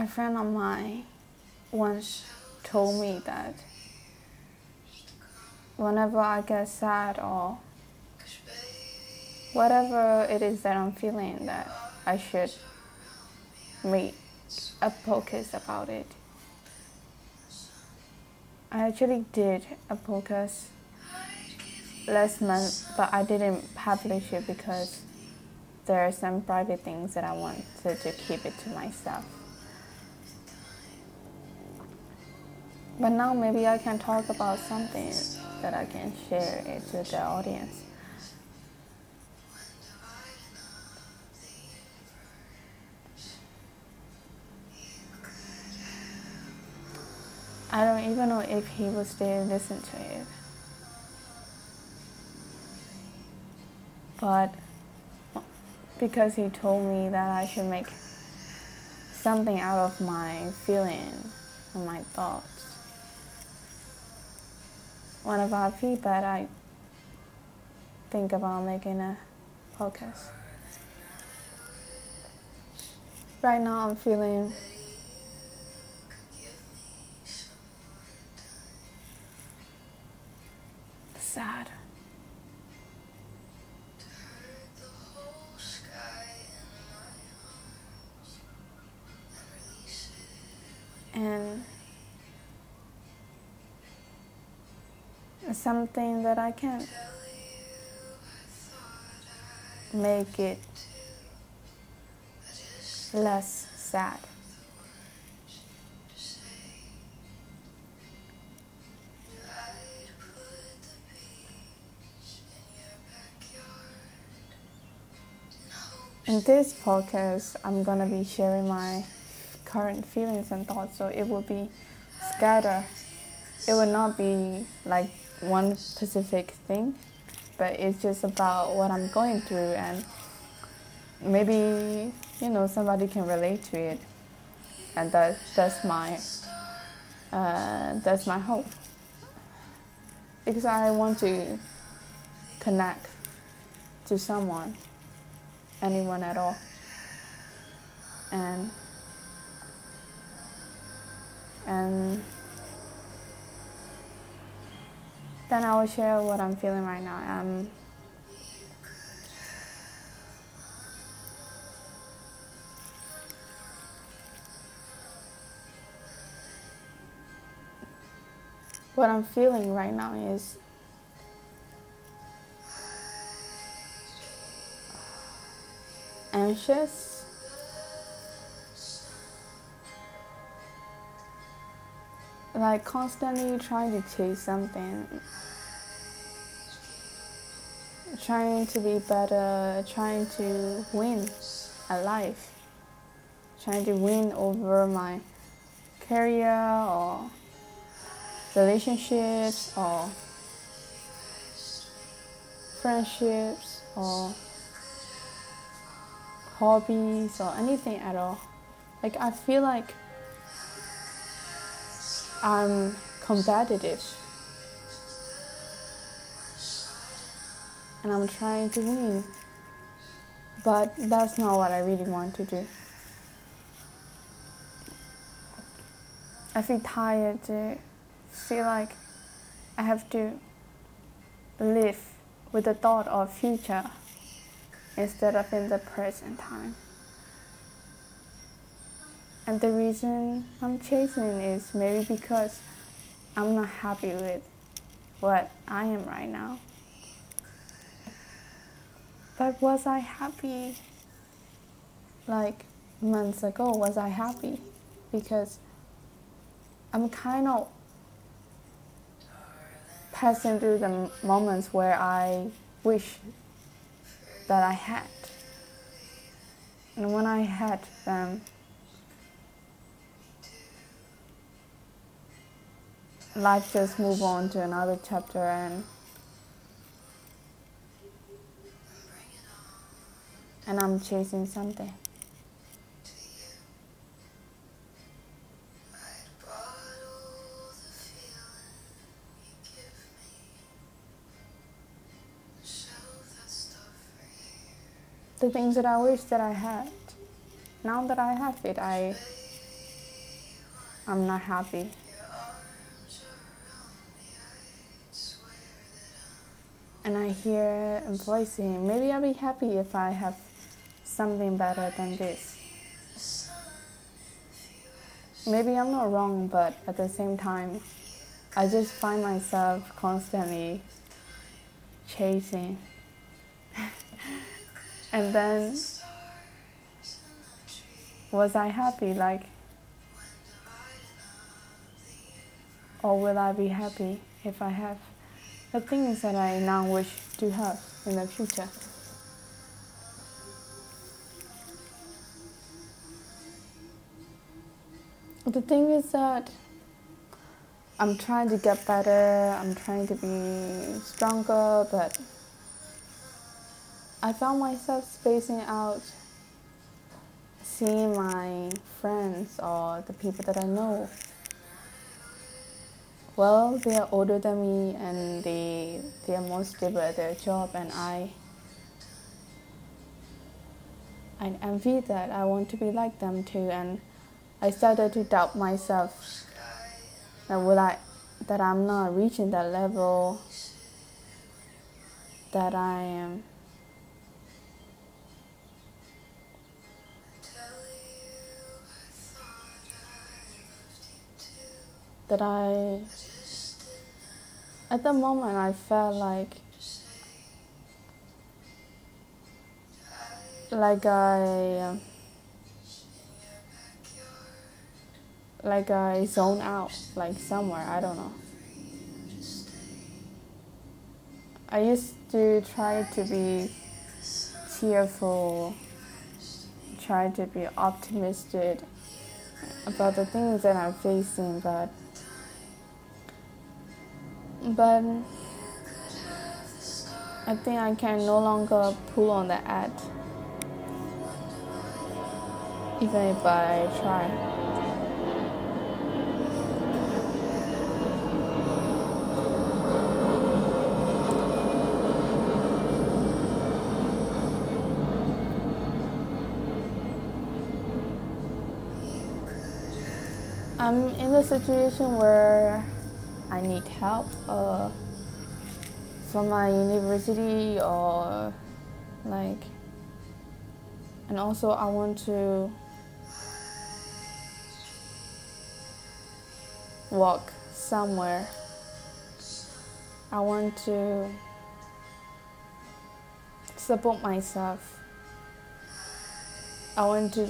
A friend of mine once told me that whenever I get sad or whatever it is that I'm feeling, that I should make a focus about it. I actually did a podcast last month, but I didn't publish it because there are some private things that I wanted to keep it to myself. But now maybe I can talk about something that I can share it to the audience. I don't even know if he was there to listen to it. But because he told me that I should make something out of my feeling and my thoughts. Whenever our feet bad, I think about making a podcast. Right now, I'm feeling something that I can make it less sad. In this podcast, I'm gonna be sharing my current feelings and thoughts, so it will be scattered. It will not be like one specific thing, but it's just about what I'm going through, and maybe you know somebody can relate to it, and that that's my uh, that's my hope because I want to connect to someone anyone at all. And and then I will share what I'm feeling right now. Um, what I'm feeling right now is anxious. Like constantly trying to chase something, trying to be better, trying to win at life, trying to win over my career or relationships or friendships or hobbies or anything at all. Like I feel like Um, I'm competitive and I'm trying to win. But that's not what I really want to do. I feel tired to feel like I have to live with the thought of future instead of in the present time. And the reason I'm chasing is maybe because I'm not happy with what I am right now. But was I happy like months ago? Was I happy? Because I'm kind of passing through the moments where I wish that I had. And when I had them, life just move on to another chapter and and I'm chasing something. the things that I wish that I had. Now that I have it, I I'm not happy. And I hear a voice saying, maybe I'll be happy if I have something better than this. Maybe I'm not wrong, but at the same time, I just find myself constantly chasing. and then, was I happy? Like, or will I be happy if I have the things that I now wish to have in the future? The thing is that I'm trying to get better, I'm trying to be stronger, but I found myself spacing out seeing my friends or the people that I know. Well, they are older than me and they they are more stable at their job and I I envy that. I want to be like them too and I started to doubt myself that will I that I'm not reaching that level that I am that I at the moment I felt like like I like I zone out, like somewhere, I don't know. I used to try to be cheerful, try to be optimistic about the things that I'm facing, but but I think I can no longer pull on the ad, even if I try. I'm in a situation where I need help uh, from my university or like, and also I want to walk somewhere. I want to support myself. I want to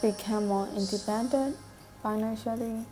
become more independent financially.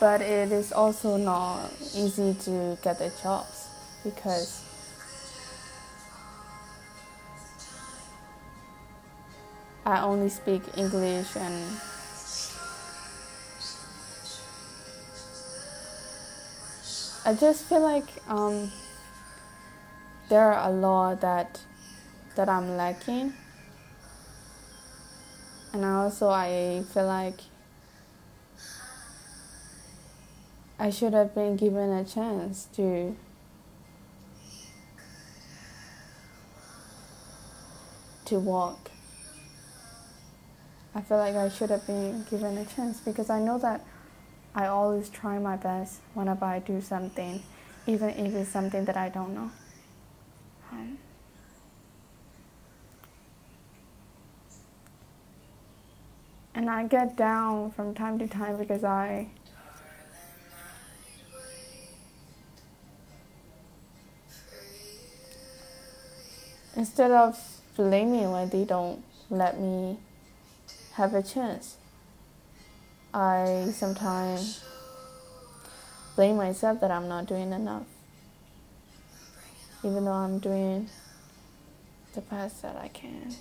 But it is also not easy to get the jobs because I only speak English and I just feel like um, there are a lot that that I'm lacking. And also I feel like I should have been given a chance to to walk. I feel like I should have been given a chance because I know that I always try my best whenever I do something, even if it's something that I don't know. Um, I get down from time to time because I instead of blaming when they don't let me have a chance, I sometimes blame myself that I'm not doing enough even though I'm doing the best that I can.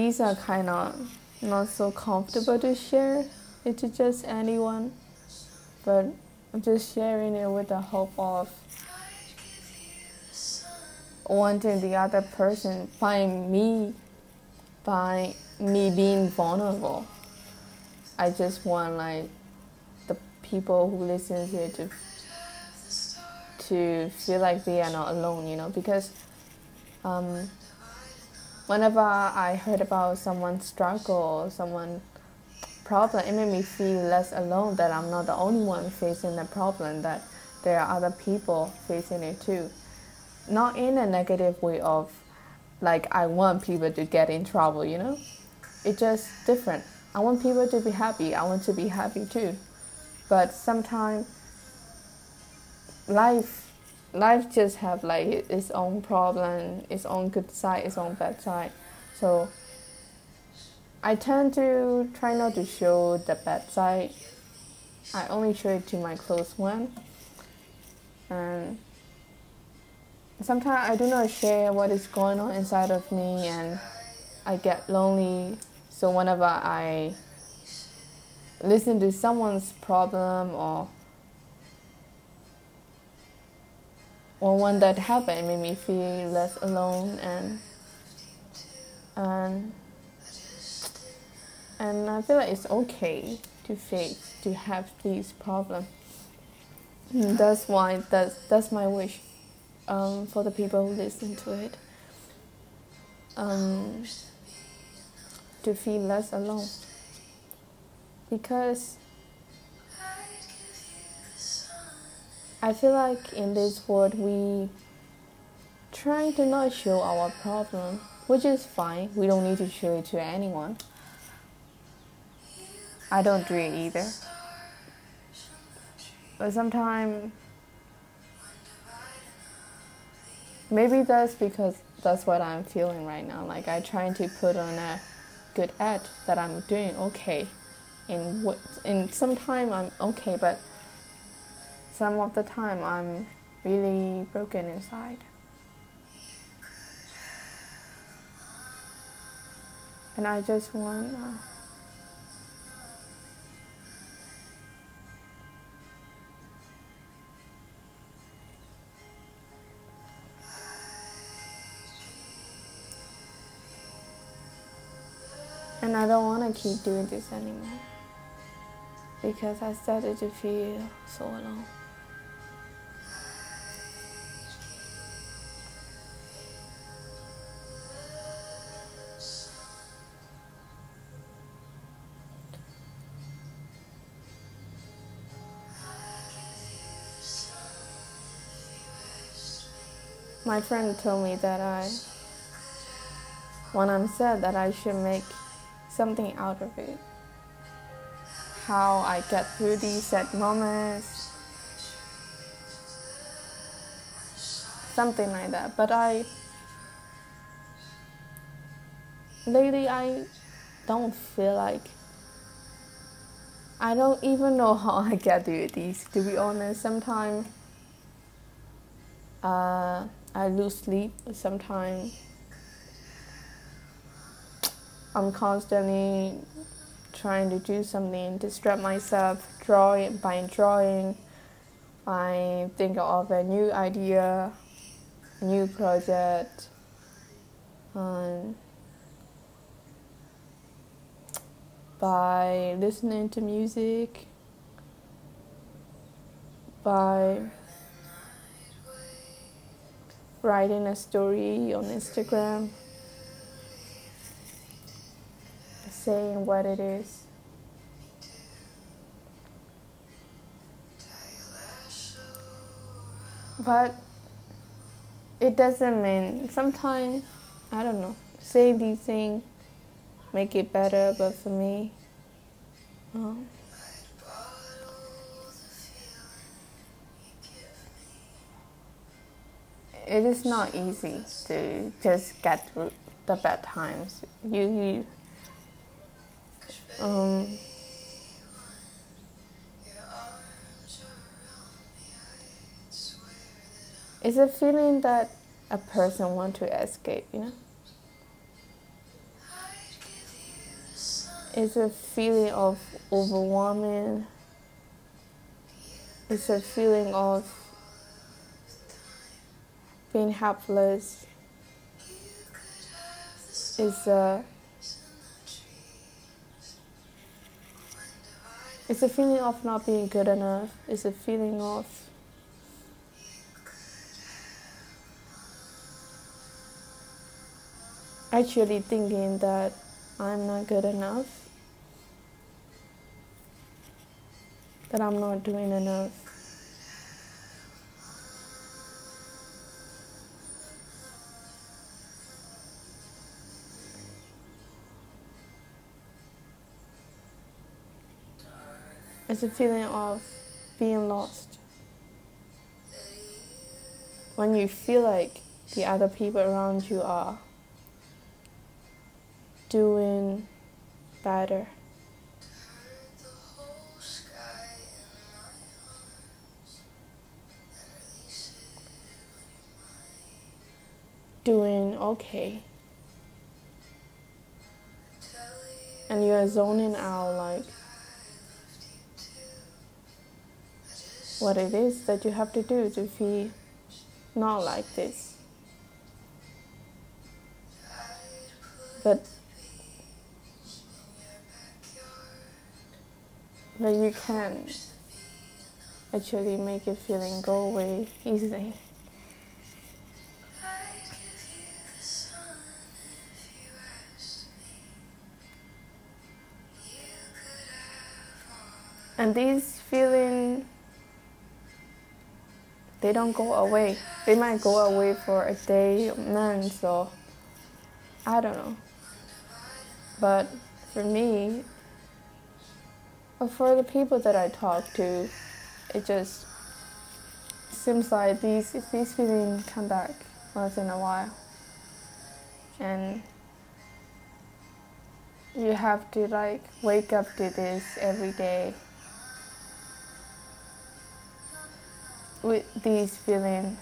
These are kind of not so comfortable to share it to just anyone, but I'm just sharing it with the hope of wanting the other person find me by me being vulnerable. I just want like the people who listen to it to to feel like they are not alone, you know, because um, whenever I heard about someone's struggle someone problem, it made me feel less alone that I'm not the only one facing the problem, that there are other people facing it too. Not in a negative way of like I want people to get in trouble, you know? It's just different. I want people to be happy. I want to be happy too. But sometimes life life just have like its own problem, its own good side, its own bad side. So I tend to try not to show the bad side. I only show it to my close one. And sometimes I do not share what is going on inside of me and I get lonely. So whenever I listen to someone's problem or or one that happened it made me feel less alone and and and I feel like it's okay to face to have these problems. And that's why that's that's my wish um, for the people who listen to it. Um, to feel less alone because I feel like in this world we trying to not show our problem, which is fine. We don't need to show it to anyone. I don't do it either. But sometimes, maybe that's because that's what I'm feeling right now. Like I trying to put on a good act that I'm doing okay. In what in some time I'm okay, but some of the time I'm really broken inside. And I just want. Uh, And I don't want to keep doing this anymore because I started to feel so alone. My friend told me that I, when I'm sad, that I should make something out of it. How I get through these sad moments, something like that. But I, lately, I don't feel like. I don't even know how I get through these. To be honest, sometimes uh, I lose sleep. Sometimes I'm constantly trying to do something, distract myself, drawing by drawing. I think of a new idea, new project, um, by listening to music, by writing a story on Instagram. saying what it is. But it doesn't mean sometimes I don't know say these things make it better, but for me, um, it is not easy to just get through the bad times. You, you um, it's a feeling that a person want to escape, you know. It's a feeling of overwhelming it's a feeling of being helpless. is a it's a feeling of not being good enough. It's a feeling of actually thinking that I'm not good enough, that I'm not doing enough. It's a feeling of being lost. When you feel like the other people around you are doing better. Doing okay. And you are zoning out like what it is that you have to do to feel not like this. But that you can actually make your feeling go away easily. And these feelings, they don't go away. They might go away for a day, months, or I don't know. But for me, but for the people that I talk to, it just seems like these these feelings come back once in a while, and you have to like wake up to this every day with these feelings